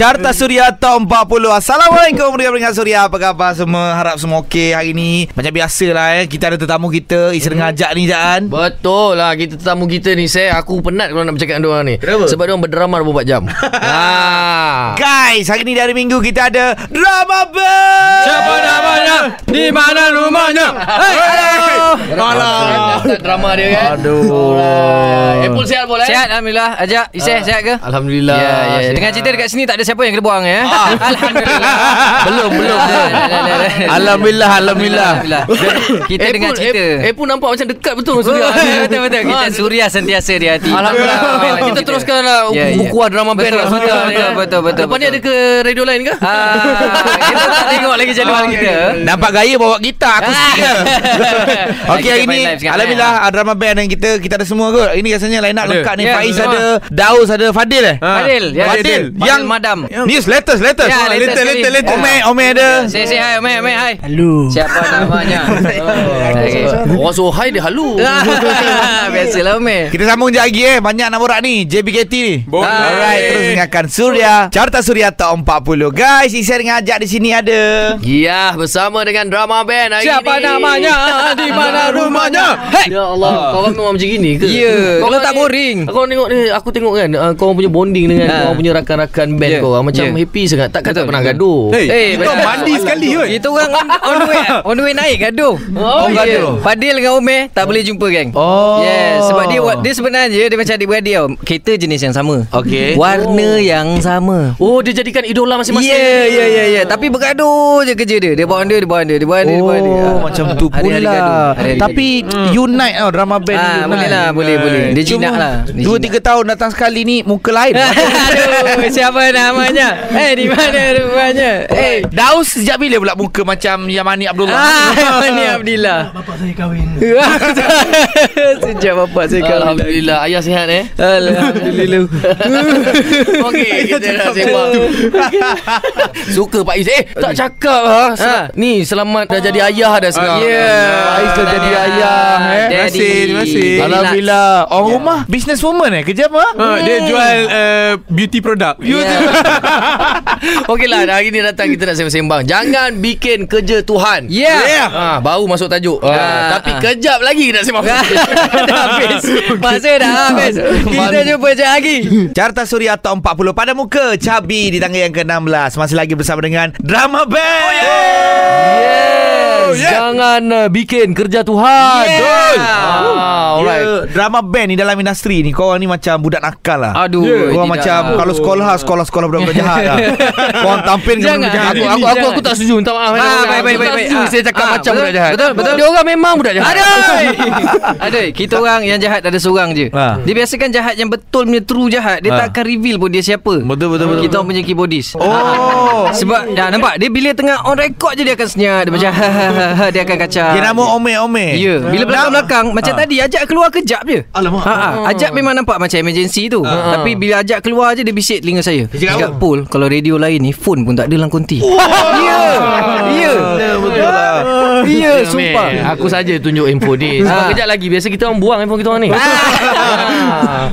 Carta Suria Top 40 Assalamualaikum Pendengar Suria Apa khabar semua? Harap semua okey hari ni. Macam biasa lah eh. Kita ada tetamu kita. Isi hmm. ngajak ni Jaan. Betul lah. Kita tetamu kita ni Saya aku penat Kalau nak bercakap dengan diorang ni. Kenapa? Sebab diorang berdrama 24 jam. Ah. Guys Hari ni dari minggu Kita ada Drama Band Siapa namanya? Di mana rumahnya? Hei, halo. Alah Drama. Dia kan? Aduh. Apple sihat boleh Sihat Alhamdulillah. Ajak Isai sihat ke? Alhamdulillah. Ya, ya. sihat. Dengan cerita dekat sini tak ada siapa yang kena buang ya. Alhamdulillah. Belum belum Alhamdulillah Alhamdulillah Alhamdulillah. Kita Apple, dengar cerita. Apple, Apple nampak macam dekat betul dengan Suria betul betul. Kita Ah, suria sentiasa di hati. Alhamdulillah Kita teruskan lah Ya, ya. Buku drama band Betul, Suria betul, betul, kan. betul, betul, Lepas ni ada ke radio lain ke? Ah, kita tak tengok lagi jadual kita. Nampak gaya bawa gitar Aku Ah. Okey hari ni ada drama band yang kita Kita ada semua kot Ini rasanya line up Ada. lengkap ni Ya, Faiz ada Daus ada Fadil eh Fadil, ya. Fadil Fadil Yang Madam. News latest latest Ya, latest sekali. Ome Ome ada Say say hi, Ome, Ome, hi. Siapa namanya? Okey. Orang suruh hai dia halu Biasalah Ome. Kita sambung je lagi eh Banyak nak borak ni JBKT ni Boleh. Alright Terus dengarkan Surya Carta Surya Top 40 Guys Isi dengan ajak di sini ada Ya bersama dengan drama band hari Siapa ni. namanya? Di mana rumahnya? Hei. Ya Allah Kau memang macam gini ke Ya, Kau kalau tak boring. Kau tengok ni Aku tengok kan uh, Kau punya bonding dengan Ha. Kau punya rakan-rakan band Ya, kau ah, Macam ya. happy sangat Takkan tak pernah gaduh Hey, Eh, kita mandi sekali kot. Itu orang on, on the way on the way naik gaduh. Oh, ya. gaduh. Fadil dengan Umeh tak boleh jumpa geng. Oh. Yes, sebab dia dia sebenarnya dia macam adik-beradik tau. Kereta jenis yang sama. Okey. Warna yang sama. Oh dia jadikan idola masing-masing Ya, ya, ya, ya. Tapi bergaduh je kerja dia. Dia bawa dia, dia bawa dia, dia bawa dia, dia bawa dia. Oh Ah. macam tu Hari-hari pula gaduh. Hari-hari Tapi Unite tau Drama band gaduh. ni unite. boleh lah, boleh, boleh. Dia jinak lah. Dia Dua jinak. tiga tahun datang sekali ni Muka lain Aduh, siapa namanya? Eh, di mana rumahnya? Eh, Daus sejak bila pula muka macam Yamani Abdullah Ah, ni Abdillah. Bapak saya kahwin. Sejak bapak saya kahwin. Alhamdulillah Ayah sihat eh Alhamdulillah. Okey kita dah sembang Suka Pak Is Eh tak cakap ha. Sel- Ha. Ni selamat dah jadi ayah dah sekarang Ya. Pak Is dah jadi ayah eh. Terima kasih, terima kasih. Alhamdulillah Orang rumah Business woman eh Kerja apa Ha, dia jual uh, beauty product. Ya. Okey lah hari ni datang kita nak sembang-sembang Jangan bikin kerja Tuhan Ya. Yeah. Ha, baru masuk tajuk Ah, ha, Tapi ah. kejap lagi kita sembang dah habis. Masa dah habis. Kita jumpa je lagi. Carta Suria Top 40 Pada muka Cabi di tangga yang ke-16 Masih lagi bersama dengan Drama Band oh, Yes yeah. Jangan uh, bikin kerja Tuhan. Yeah. Betul. Ah, ah, Alright. Ya, drama band ni dalam industri ni Korang ni macam budak nakal lah. Aduh. Korang tidak. macam lah. Kalau sekolah Sekolah-sekolah budak-budak jahat lah. Korang tampil dengan budak jahat Aku aku aku, aku tak setuju. Minta maaf. Ah, baik, tak baik, baik, baik. setuju Ah, Saya cakap ah, macam betul, budak jahat. betul, betul. Dia orang memang budak jahat. Aduh. Aduh. Kita orang yang jahat ada seorang je. Ha. Dia biasakan jahat yang betul punya true jahat Dia Ha. tak akan reveal pun dia siapa. Betul, betul, betul, Kita orang punya keyboardist. Oh. Sebab dah nampak Dia bila tengah on record je Dia akan senyap Dia macam ha, Dia akan kacau. Dia nama Ome-Ome Ya Bila belakang-belakang Macam Ha. tadi Ajak keluar kejap je. Alamak. ha, ha. Ajak memang nampak Macam emergency tu. Tapi bila ajak keluar je Dia bisik telinga saya. Dia cakap Cakap apa? Pul Kalau radio lain ni Phone pun tak ada dalam konti. Ya Ya. Betul lah Ya sumpah Aku saja tunjuk info ni Sebab Ha. kejap lagi Biasa kita orang buang handphone kita orang ni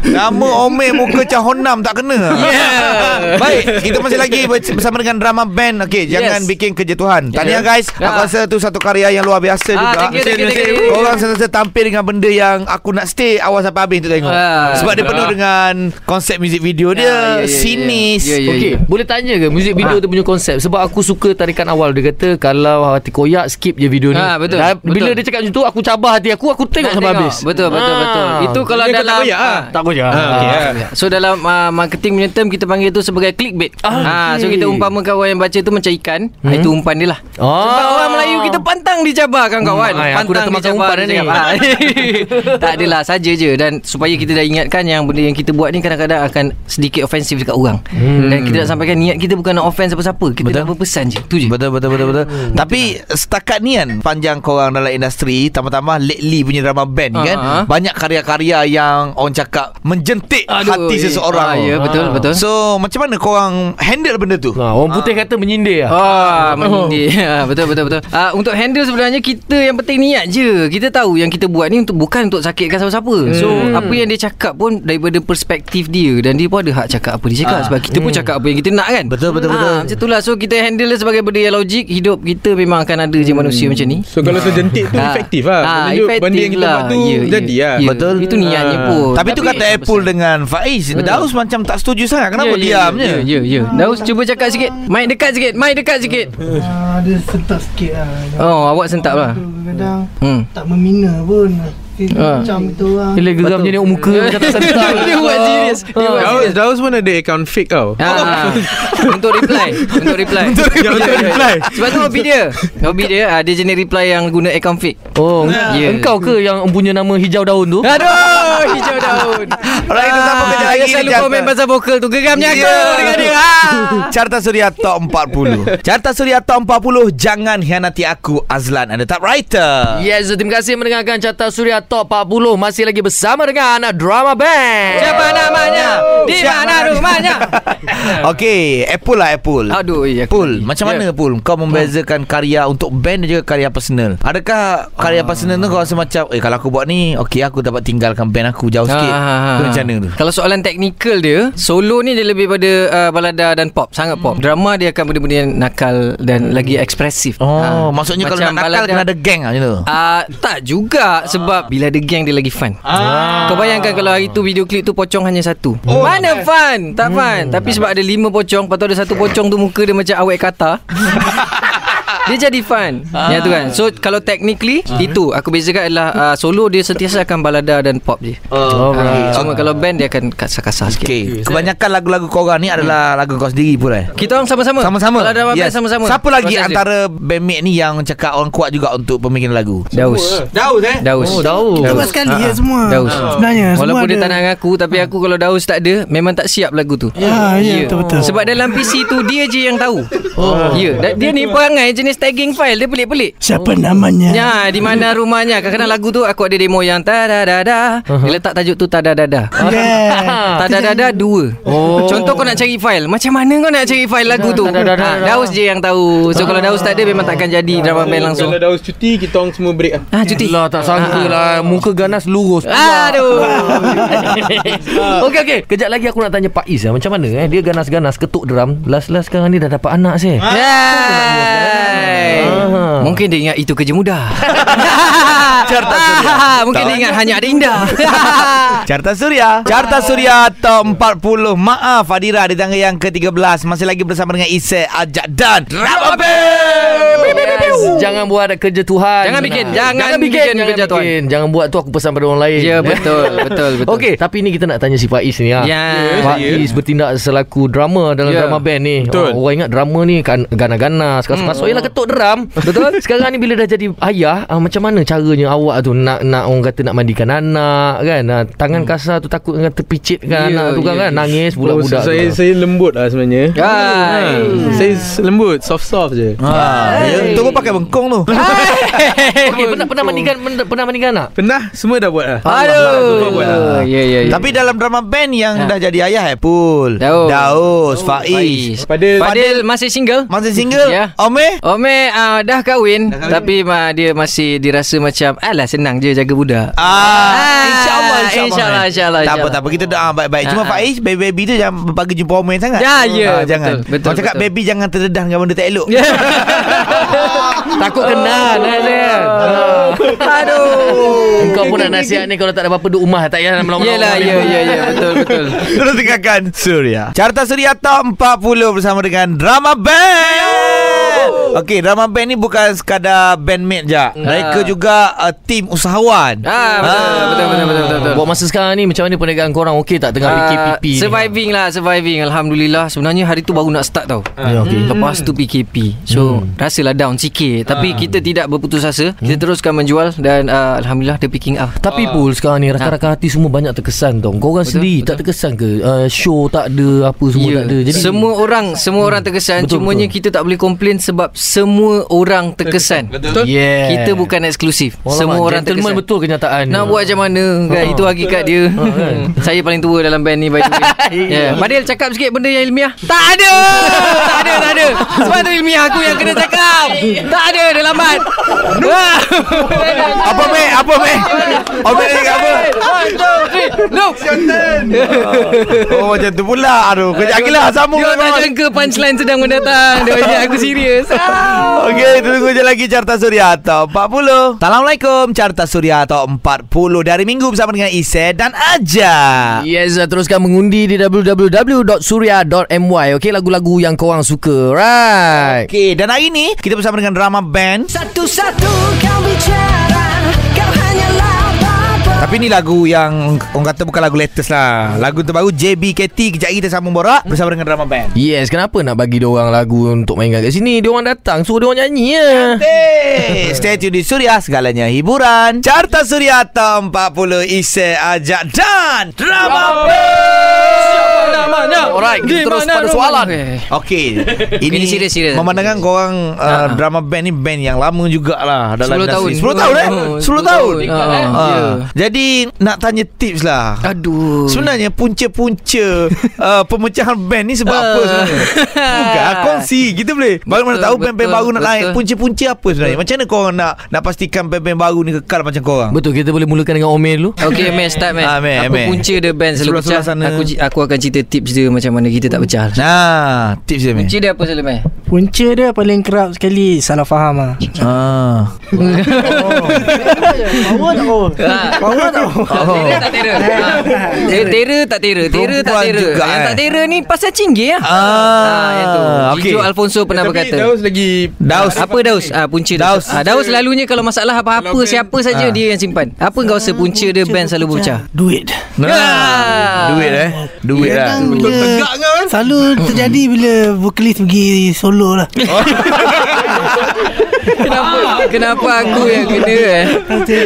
Nama Ome muka macam Honam tak kena Yeah. Baik Kita masih lagi bersama dengan drama band Okey Jangan Yes. bikin kerja Tuhan Tahniah Yeah. guys Aku Ah. rasa tu satu karya yang luar biasa Ah, juga thank you, thank you, thank you. Korang sentiasa tampil dengan benda yang Aku nak stay awal sampai habis untuk tengok Ah. Sebab dia penuh dengan Konsep muzik video dia Ah, ya, ya. Sinis. Okey, boleh tanya ke muzik video tu punya konsep sebab aku suka tarikan awal dia kata kalau hati koyak skip je video ni. Ha, betul, Dah, Bila betul. dia cakap macam tu aku cabar hati aku aku tengok sampai habis. Betul betul Ah. betul. Itu kalau Dia tak dalam koyak, ah? Tak koyak. Okey, Ah. ah. So dalam uh, marketing punya term kita panggil tu sebagai clickbait. Ah, so kita umpamakan orang yang baca tu macam ikan, hmm? itu umpan dia lah. Ah. Sebab orang Melayu kita pantang dicabar kawan-kawan. Hmm, ai, aku dah termakan umpan dah ni. ah. tak adalah saja je dan supaya kita dah ingatkan yang benda yang kita buat ni kadang-kadang akan sedikit ofensif dekat orang. Hmm. Dan kita nak sampaikan niat kita bukan nak offense siapa-siapa. Kita Betul. nak berpesan je. Tu je. Betul betul betul betul. Tapi setakat niat kan Panjang korang dalam industri Tambah-tambah lately punya drama band ni kan Ah. Banyak karya-karya yang Orang cakap Menjentik Aduh, hati eh. seseorang Ah, ya, betul, betul. So macam mana korang Handle benda tu Ha, orang putih kata menyindir lah. Ah, menyindir. Ah, betul betul betul. Ah, untuk handle sebenarnya kita yang penting niat je. Kita tahu yang kita buat ni untuk bukan untuk sakitkan siapa-siapa. So, apa yang dia cakap pun daripada perspektif dia dan dia pun ada hak cakap apa dia cakap Ah. sebab kita pun cakap apa yang kita nak kan. Betul, betul, Ah, betul. Macam itulah. So, kita handle dia sebagai benda yang logik. Hidup kita memang akan ada je manusia macam ni. So kalau terjentik tu Ah. efektif lah Ah, Menunjuk efektif Benda yang kita lah. buat tu Ya, ya. Jadi lah Ya, Betul. Itu niatnya Ah. pun. Tapi tu kata Apple dengan Faiz Daus macam tak setuju sangat Kenapa ya, diamnya Ya, ya, ya. Daus cuba cakap sikit. Mic dekat sikit. Mic dekat sikit. Dia sentak sikit lah Oh, awak sentap lah. Kadang-kadang Hmm. tak memina pun Ah. Macam itu orang Bila geram je tengok muka macam tak sentak. Dia buat serius. Dia buat serius. Daus pun ada account fake tau Ah, untuk reply Untuk reply untuk reply Sebab tu hobi dia Hobi dia ah, Dia jenis reply yang guna account fake Oh, Ya. engkau ke yang punya nama hijau daun tu? Aduh Hijau daun Alright, kita sambung kejap lagi di Carta. komen pasal vokal tu Geramnya aku Ya. dengan dia ah. Carta Suria Top 40 Carta Suria Top 40 Jangan hianati aku Azlan. Ada top writer. Yes, terima kasih mendengarkan Carta Suria Top 40 Masih lagi bersama dengan Drama Band. Siapa namanya Di Siapa mana rumahnya? Okay Apple lah Apple. Aduh ya Pul, macam mana Pul? Kau membezakan karya untuk band dan juga karya personal. Adakah karya personal tu kau rasa macam, eh kalau aku buat ni, okey aku dapat tinggalkan band aku jauh sikit. Tu macam mana tu? Kalau soalan teknikal dia Solo ni dia lebih pada uh, Balada dan pop Sangat pop Drama dia akan benda-benda yang nakal Dan lagi ekspresif Oh, Ah, maksudnya kalau macam nak nakal kena ada geng lah macam tu. Ah, tak juga sebab bila ada geng dia lagi fun. Kau bayangkan kalau hari tu video klip tu pocong hanya satu. Mana fun? Tak fun. Tapi sebab ada lima pocong, lepas tu ada satu pocong tu muka dia macam awet kata. dia jadi fun. Yang tu kan. So kalau technically itu aku bezakan adalah uh, solo dia sentiasa akan balada dan pop je. Oh, Ah, cuma kalau band dia akan kasar-kasar sikit. Okey, kebanyakan lagu-lagu korang ni adalah lagu kau sendiri pun eh. Kita orang sama-sama. Sama-sama. Kalau drama band sama-sama. Siapa lagi Proses dia. antara bandmate ni yang cakap orang kuat juga untuk pembikinan lagu? Daus. Daus eh? Daus. Oh, Daus. Cepat sekali ya semua Daus. Sebenarnya semua Walaupun ada dia tak nak ngaku Tapi aku kalau Daus tak ada Memang tak siap lagu tu Ah, ya, betul-betul. Sebab dalam PC tu Dia je yang tahu oh. Ya Dan Dia ni perangai jenis tagging file Dia pelik-pelik Siapa namanya Ya, di mana rumahnya? Kadang-kadang lagu tu aku ada demo yang tada-dada. Dia letak tajuk tu tada-dada. Yeah Tada-dada dua. Oh. Contoh kau nak cari file. Macam mana kau nak cari file lagu tu? Ha, Daus je yang tahu. So kalau Daus tak ada memang takkan jadi drama band langsung. Kalau Daus cuti Kita orang semua break lah Ah, cuti. Lah tak sangka lah Muka ganas lurus Aduh. Okey okey Kejap lagi aku nak tanya Pak Is lah. Macam mana eh Dia ganas-ganas ketuk drum Last-last sekarang ni dah dapat anak saya Hai. Ah. Mungkin dia ingat itu kerja mudah. Carta Ah, Mungkin dia ingat hanya ada indah. Carta Suria Carta Suria Top 40 Maaf Adira di tangga yang ke-13 Masih lagi bersama dengan Isai Ajak dan Yes, Jangan buat kerja Tuhan Jangan bikin, Ah. jangan jangan bikin, bikin jangan kerja Tuhan. bikin. Jangan buat tu aku pesan pada orang lain Ya, betul, betul, betul. Okey Tapi ni kita nak tanya si Pak Is ni ha. Ya. Pak Ya. Is bertindak selaku drama Dalam Ya. drama band ni Betul. Oh, Orang ingat drama ni kan Ganas-ganas Kasut-kasut Yelah ketuk drum Betul Sekarang ni bila dah jadi ayah ah, Macam mana caranya awak tu Nak nak orang kata nak mandikan anak kan ah, Tangan kasar tu takut dengan terpicitkan Ya, anak tu kan, ya, kan ya. Nangis budak-budak oh, saya, tu saya lembut lah sebenarnya. Hmm. Saya lembut Soft-soft je Ha, ya, tu pun pakai bengkong tu. Okey pernah pernah mandikan pernah, pernah mandikan anak Pernah Semua dah buat lah Aduh. Ya, ya, ya. Tapi dalam drama band yang dah jadi ayah eh Pul. Daus. Daus Faiz. Pada Fadil masih single? Masih single? Ya. Ome? Ome uh, dah kahwin, tapi dia masih dirasa macam alah senang je jaga budak. Ah, InsyaAllah InsyaAllah InsyaAllah, insyaAllah, Tak apa tak apa. Kita doa baik-baik. Cuma Ah, ah. Faiz Baby-baby tu Jangan pagi jumpa Ome sangat. Ya, ya, Ah, Jangan. Betul, Kau cakap betul. baby Jangan terdedah dengan benda tak elok Takut kena Nazir Aduh. Engkau pun nak nasihat ni Kalau tak ada apa-apa duduk rumah Tak payah melawan Yelah, ya, ya, ya, betul, betul. Terus dengarkan Surya Carta Surya Top 40 Bersama dengan Drama Band Okey Drama Band ni bukan sekadar bandmate je. Mereka juga uh, Tim usahawan. Ah, betul, betul, betul, betul, betul, betul. Buat masa sekarang ni Macam mana perniagaan korang? Okey tak tengah Ah, PKPP ni? Surviving lah Surviving. Alhamdulillah. Sebenarnya hari tu baru nak start tau. Ya, okey. Lepas tu PKP So Rasalah down sikit. Tapi kita tidak berputus asa. Kita teruskan menjual Dan uh, Alhamdulillah dia picking up. Tapi Pul sekarang ni Rakan-rakan hati semua banyak terkesan tau. Korang Betul, sendiri betul. tak terkesan ke? Uh, Show tak ada Apa semua Ya, tak ada. Jadi semua orang semua orang terkesan. Betul, cumanya betul. kita tak boleh komplain sebab semua orang terkesan. Betul? Yeah. Kita bukan eksklusif. Alamak, semua orang gentleman terkesan. betul kenyataan. Nak buat macam mana kan? Itu hakikat dia. Kan? Saya paling tua dalam band ni by the way. Yeah. Badil cakap sikit benda yang ilmiah. Tak ada! Tak ada tak ada. Sebab tu ilmiah aku yang kena cakap. Tak ada dia lambat. Apa Mek? Apa? Oh Mek? Ni apa? One, two, three Look Oh macam tu pula Aduh. Kejap lagi lah Sambung Dia tak jangka punchline sedang mendatang. Dia macam aku serius Okey, tunggu je lagi Carta Suria Top 40. Assalamualaikum, Carta Suria Top 40 dari minggu bersama dengan Ise dan Aja. Yes, teruskan mengundi di www.surya.my. Okey, lagu-lagu yang korang suka. Right. Okey, dan hari ni kita bersama dengan drama band. Satu-satu kau bicara Tapi ni lagu yang orang kata bukan lagu latest lah. Lagu terbaru JBKT. Kejap lagi kita sambung borak bersama dengan drama band. Yes, kenapa nak bagi dia orang lagu untuk mainkan kat sini? Dia orang datang suruh dia orang nyanyi ya. Stay tune di Suria segalanya hiburan. Carta Suria Top 40 Ise Aja dan drama band. Alright, kita terus pada soalan. Okey. Ini Ini serius, serius. Memandangkan korang uh, drama band ni band yang lama jugalah dalam 10 tahun. industri. 10 tahun eh? Oh, 10 10 tahun. tahun. Ah, Ha. ya. Jadi nak tanya tips lah. Aduh Sebenarnya punca-punca uh, pemecahan band ni sebab apa sebenarnya? Bukan kongsi kita boleh. Baru mana tahu band-band baru nak naik punca-punca apa sebenarnya? Macam mana korang nak nak pastikan band-band baru ni kekal macam korang? Betul, kita boleh mulakan dengan Omel dulu. Okay man start man Ah, man, Apa man. punca dia band selalu pecah aku, aku akan cerita tips dia Macam mana kita tak pecah Nah, tips dia Punca dia apa selalu man Punca dia paling kerap sekali Salah faham lah Ah. Power tak power Power tak power Tera tak tera ha. Tera Tera tak tera Tera tak juga, Yang eh. tak tera ni Pasal cinggir lah Ah, yang tu. Gijo Alfonso pernah Tapi berkata Daus lagi Daus. apa Daus? Ah punca Daus. Daus. Ah Daus selalunya kalau masalah apa-apa siapa saja Ah. dia yang simpan. Apa kau rasa punca dia band selalu pecah? Duit Nah, duit eh. Duit lah. Bila- tegak kan? Selalu terjadi bila vokalis pergi solo lah Kenapa kenapa aku yang kena eh?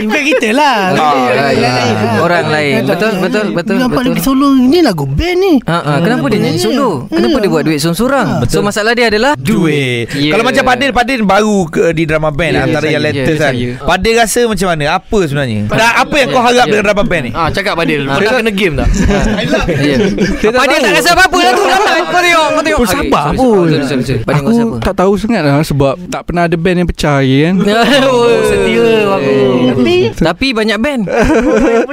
Bukan kita lah Ah, ya. Orang lain. Betul betul betul Nampak dia betul. solo Ni lagu band ni Ha, ha, kenapa dia nyanyi solo? Kenapa dia buat duit seorang-seorang? So masalah dia adalah Duit Ya. Kalau macam Padil Padil baru ke di drama band Ya, Antara yang latest ya, kan. Padil rasa macam mana Apa sebenarnya Dan apa yang kau harap Ya. dengan drama band ni Ah, cakap Badil. Pernah kena game tak? Ya. Apa dia tak rasa apa-apa lah tu Kau tengok Kau tengok sabar pun. Padil Aku tak tahu sangat lah Sebab tak pernah ada band yang pecah lagi kan Oh, setia aku. Tapi Tapi banyak band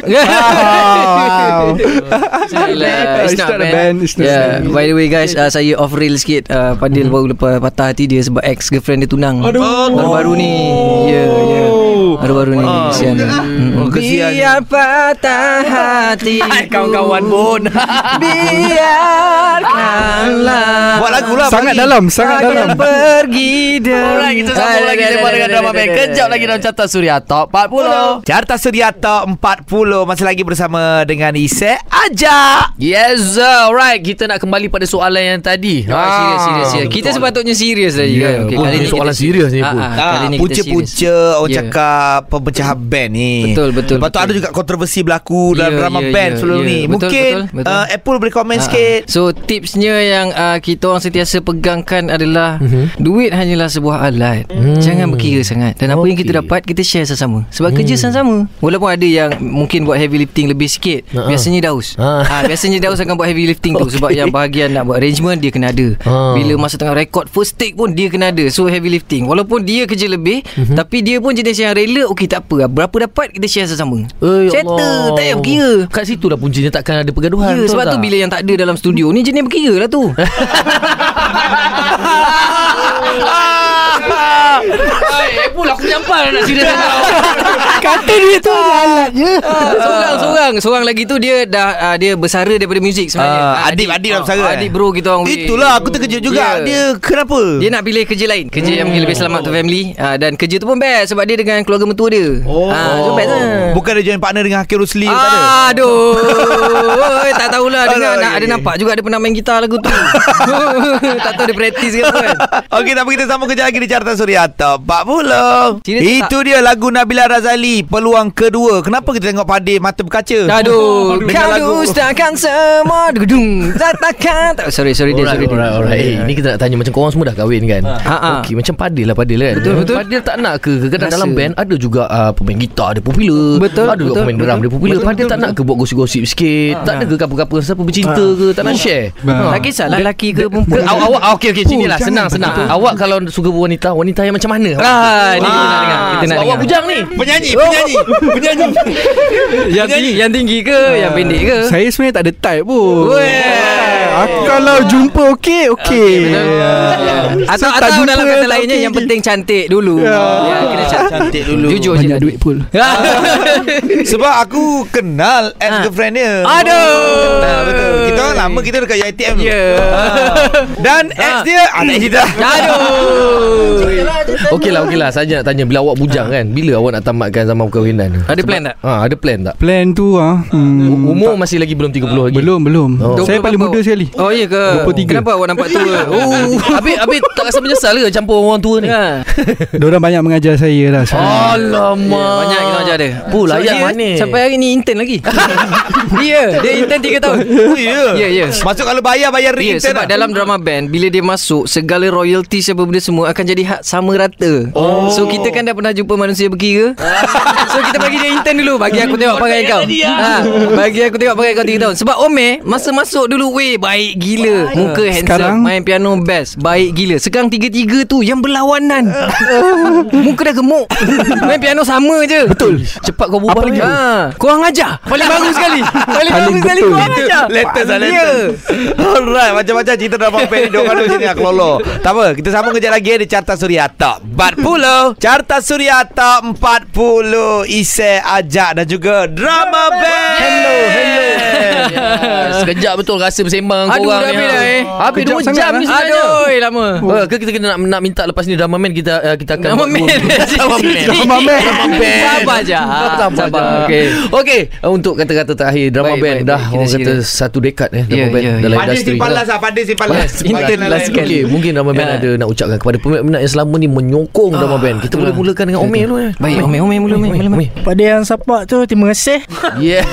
Wow. It's not a band, it's not a yeah. band. By the way guys uh, Saya off rail sikit uh, Padil baru lepas patah hati dia Sebab ex-girlfriend dia tunang Aduh. Baru-baru ni Ya yeah, ya yeah. Baru-baru ni Oh. Kesian Oh, kesian. Biar patah hati Kawan-kawan pun. Biarkanlah Buat lagu lah Sangat dalam Sangat dalam pergi dan Alright, kita sambung lagi sembang dengan drama band. Kejap lagi dalam Carta Suria Top 40. Carta Suria Top 40 Masih lagi bersama dengan Ise Aja Yes, alright. Kita nak kembali pada soalan yang tadi. Ah, serius, serius, serius. Kita sepatutnya serius tadi Ya, kan. kali ni soalan serius ni Ah, pun. ah, kali ni kita serius. Punca-punca Orang Ya. Cakap Pemecahan band ni Betul, betul, Lepas tu betul. ada juga kontroversi berlaku Dalam Ya, drama ya, band ya, sebelum ya. ni Betul, Mungkin betul, betul. uh, Apple boleh komen Ah, sikit. So tipsnya yang uh, kita orang sentiasa pegangkan adalah Mhm. duit hanyalah sebuah alat. Hmm. Jangan berkira sangat. Dan apa yang kita dapat kita share sesama. Sebab kerja sama-sama. Walaupun ada yang mungkin buat heavy lifting lebih sikit. Ah. Biasanya Daus. Ah. Ah, biasanya Daus akan buat heavy lifting tu sebab yang bahagian nak buat arrangement dia kena ada. Ah. Bila masa tengah record first take pun dia kena ada. So heavy lifting. Walaupun dia kerja lebih Mhm. tapi dia pun jenis yang rela okey tak apa. Berapa dapat kita share sesama. Eh, ya Settle, tak payah berkira. Kat situ lah puncinya takkan ada pergaduhan. Ya, sebab tak? tu bila yang tak ada dalam studio ni jenis berkira lah tu. Eh, pula aku nyampai nak serius kau. Kata dia tu alat je. Ah, seorang seorang seorang lagi tu dia dah uh, dia bersara daripada muzik sebenarnya. Ah, Ah, adik adik dalam sana Adik bro kita orang Itulah aku terkejut juga. Ya. Dia kenapa? Dia nak pilih kerja lain Kerja yang mungkin lebih selamat untuk family. Uh, Dan kerja tu pun best Sebab dia dengan keluarga mentua dia. Oh, Ah, so best lah. Bukan dia join partner dengan Hakim Rusli tak ada? Aduh. Tak tahulah Dengar Aduh, nak, Ada nampak juga Dia pernah main gitar lagu tu. Tak tahu dia praktis ke apa kan. Okey, tapi kita sambung kejap lagi di Carta Suria Top 40. Serius Itu dia lagu Nabila Razali peluang kedua Kenapa kita tengok Padil mata berkaca Aduh, kau lagu- dustakan semua Takkan tak Sorry, sorry dia, Alright, sorry dia alright, alright. Eh, ini kita nak tanya macam korang semua dah kahwin kan? Ha, ha. Okey, macam Padil lah Padil kan. Betul, betul. Padil tak nak ke? Kadang dalam band ada juga uh, pemain gitar dia popular. Betul, Ada juga betul, pemain drum dia popular. Betul, tak nak ke buat gosip-gosip sikit? Tak ada ke couple-couple siapa bercinta ke? Tak nak share? Bah. Tak kisahlah lelaki ke perempuan awak, awak okey okey sini lah senang senang. Awak kalau suka wanita, wanita yang macam mana? Ah, ni kita nak dengar. Kita nak sebab awak dengar. bujang ni. Penyanyi Penyanyi Penyanyi Yang tinggi, yang tinggi ke? Yang pendek ke? Saya sebenarnya tak ada type pun Weh. Aku kalau jumpa okey Okey. Atau, So, tak atau jumpa, dalam kata tak lainnya okey Yang je. penting cantik dulu. Ya. ya, Kena cantik, Cantik dulu. Jujur je. Banyak duit pun Sebab aku kenal Ex-girlfriend dia. Aduh. Kenal betul. Kita orang lama Kita dekat UiTM tu Ya. Dan ex dia Ah tak cerita Aduh. Okey lah, okey lah. Saya nak tanya bila awak bujang kan, bila awak nak tamatkan zaman perkahwinan? Tu? Ada plan tak? Ha, ada plan tak? Plan tu ah, hmm, Umur masih lagi belum 30 lagi. Belum belum. Oh. Saya 20 paling muda sekali Oh iya ke 23. Kenapa awak nampak tua Oh Habis habis tak rasa menyesal ke campur orang tua ni? Ha. Diorang banyak mengajar saya lah sebenarnya. Alamak. Ya, banyak kita ajar dia Pul, ayat dia manis. Sampai hari ni intern lagi Ya Dia intern 3 tahun Oh ya Ya ya Masuk kalau bayar Bayar Ya, intern sebab lah. dalam drama band Bila dia masuk Segala royalty Siapa benda semua Akan jadi hak sama rata oh. So kita kan dah pernah jumpa Manusia berkira So kita bagi dia intern dulu Bagi aku tengok pakai kau ha, Bagi aku tengok pakai kau 3 tahun Sebab Ome Masa masuk dulu Weh baik gila. Muka handsome Sekarang? Main piano best. Baik gila. Sekarang tiga-tiga tu Yang berlawanan. Muka dah gemuk. Main piano sama je. Betul. Cepat kau berubah lagi. Ha, korang ajar. Paling bagus sekali. Paling Paling bagus sekali. Korang ajar. Latest lah latest Alright Macam-macam cerita drama band ni Diorang ada sini Aku lolo. Tak apa Kita sambung kejap lagi Di Carta Suria Top 40 Carta Suria Top 40 Ise Ajak Dan juga Drama Band. Hello Hello Sekejap betul rasa bersembang Aduh, korang dah habis dah, eh. Habis Kejap 2 sangat jam lah. ni sebenarnya. Aduh lama Oh, ke kita kena nak, nak minta lepas ni drama man kita uh, kita akan Drama man. drama man. Drama man. Sabar je. Sabar. Sabar. Okey. Okey, uh, untuk kata-kata terakhir drama Baik, band baik, dah baik. Kita orang kata satu dekad eh drama Ya, band ya, dalam industri. simpan last lah Pandai simpan last Intern last sekali. Okey, mungkin drama band Ya. ada nak ucapkan kepada peminat-peminat yang selama ni menyokong drama band. Kita boleh mulakan dengan Omeh dulu eh. Baik, Omeh, Omeh, mula, Omeh. Pada yang support tu Terima kasih Yeah.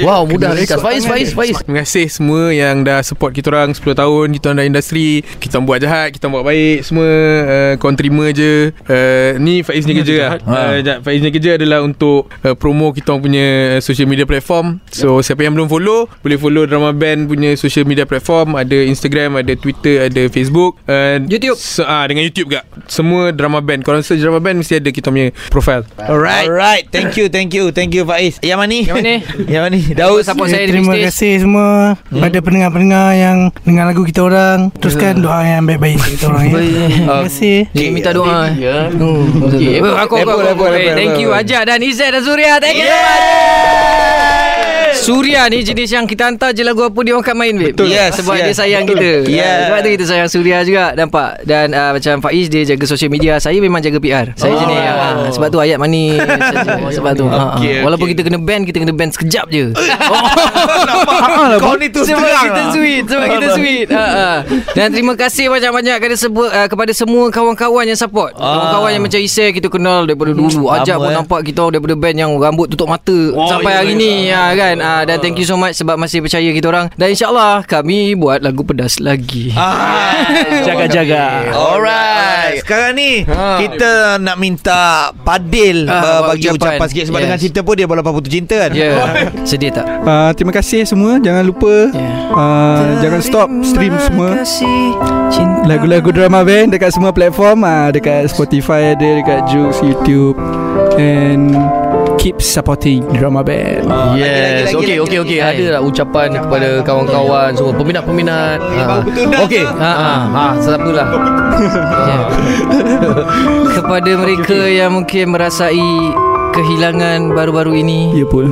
Wow, mudah ringkas. Faiz, Faiz, Faiz. Terima kasih semua yang dah support kita orang 10 tahun. Kita orang dalam industri. Kita orang buat jahat Kita orang buat baik Semua. Uh, Korang terima je. Uh, Ni Faiz ni kerja lah. uh, jap, Faiz ni kerja adalah untuk uh, Promo kita orang punya uh, Social media platform. So siapa yang belum follow Boleh follow Drama Band punya Social media platform. Ada Instagram Ada Twitter Ada Facebook. Uh, YouTube. so, ah, Dengan YouTube juga. Semua Drama Band. Korang search Drama Band Mesti ada kita punya profile. Alright. Alright. Thank you Thank you Thank you Faiz. Yang mana Yang mana? Yang mana Daud. Support saya di Terima stage. kasih semua Pada pendengar-pendengar Yang dengar lagu kita orang Teruskan doa yang baik-baik untuk kita orang ya. Terima kasih Cik minta doa. Ya. Hmm. Aku aku level, aku. level, Thank you Ajak dan Izzat dan Surya Thank you Surya ni jenis yang kita hantar je lagu apa dia orang akan main babe. Betul. Yes, Sebab yes. dia sayang kita. Yeah. Sebab tu kita sayang Surya juga nampak. Dan uh, macam Faiz dia jaga social media, saya memang jaga PR. Saya Oh. jenis uh, sebab tu ayat manis saja. Sebab tu. ha, ha. Okay, Walaupun okay. kita kena ban, kita kena ban sekejap je. Kau ni tu Sebab terang kita sweet Sebab kita sweet ha, ha. Dan terima kasih banyak-banyak kepada, sebut, uh, kepada semua kawan-kawan yang support Kawan-kawan yang macam Isai kita kenal daripada dulu Ajak pun eh. nampak kita daripada band yang rambut tutup mata Sampai hari ni ha, kan ha, Dan thank you so much sebab masih percaya kita orang. Dan insyaAllah kami buat lagu pedas lagi. Jaga-jaga. Alright. Sekarang ni Kita nak minta Padil Ah, uh, Bagi ucapan. ucapan sikit. Sebab Yes. dengan cerita pun Dia walaupun putus cinta kan? Ya. Yeah. Sedih tak? Uh, terima kasih semua. Jangan lupa Yeah. uh, Jangan stop stream semua. Lagu-lagu drama band Dekat semua platform. Uh, Dekat Spotify ada Dekat Joox YouTube And Keep supporting drama band Lagi, Yes. lagi, Okey lagi, okey lagi. okey. Ada tak ucapan kepada kawan-kawan semua peminat-peminat. Ha. Okey. Ha ha. Ha. Ya. Kepada mereka yang mungkin merasai kehilangan baru-baru ini Ya pun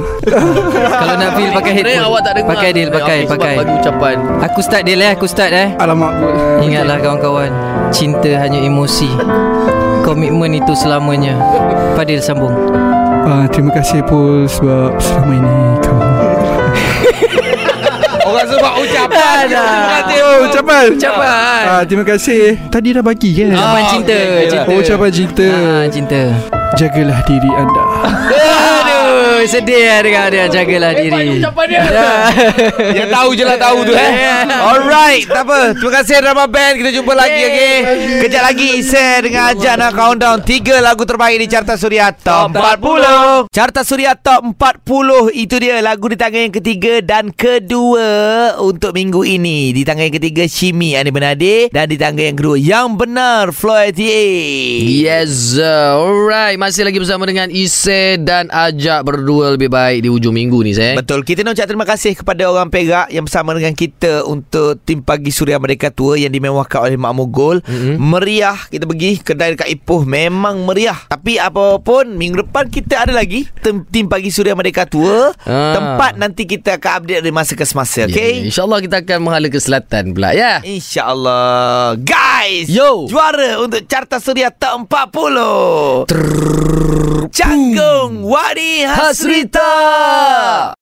Kalau nak feel pakai headphone awak tak dengar. Pakai deal Pakai sebab pakai Bagi ucapan. Aku start deal eh Aku start eh Alamak pun Ingatlah kawan-kawan Cinta hanya emosi Komitmen itu selamanya Fadil sambung uh, Terima kasih Pul Sebab selama ini Kamu Orang sebab ucapan. Terima kasih. Oh, ucapan. Ucapan. Ah, terima kasih. Tadi dah bagi kan? Ucapan cinta, cinta. Oh, ucapan cinta. Ah, cinta. Jagalah diri anda. Aduh, sedih lah dengar dia jagalah diri. Ucapan dia. Yang tahu je lah tahu tu eh. Alright, tak apa. Terima kasih Drama Band. Kita jumpa lagi okay. Kejap lagi Isen dengan Ajak nak countdown tiga lagu terbaik di Carta Suria Top 40. Carta Suria Top 40 itu dia lagu di tangan yang ketiga dan kedua untuk minggu ini. Di tangan yang ketiga Shimi Ani Benade dan di tangan yang kedua yang benar Floyd TA. Yes uh, Alright Masih lagi bersama dengan Ise Dan Ajak berdua lebih baik Di hujung minggu ni saya Betul. Kita nak ucap terima kasih kepada orang Perak yang bersama dengan kita untuk tim Pagi Suria Merdeka Tua yang dimewahkan oleh Mak Mogol. Mm-hmm. Meriah kita pergi kedai dekat Ipoh memang meriah. Tapi apapun minggu depan kita ada lagi tim, tim Pagi Suria Merdeka Tua. Ah. Tempat nanti kita akan update dari masa ke semasa. Ya, Okay? InsyaAllah kita akan menghala ke selatan pula ya InsyaAllah Guys Yo. Juara untuk Carta Suria Top 40 Canggung Wadi 스리타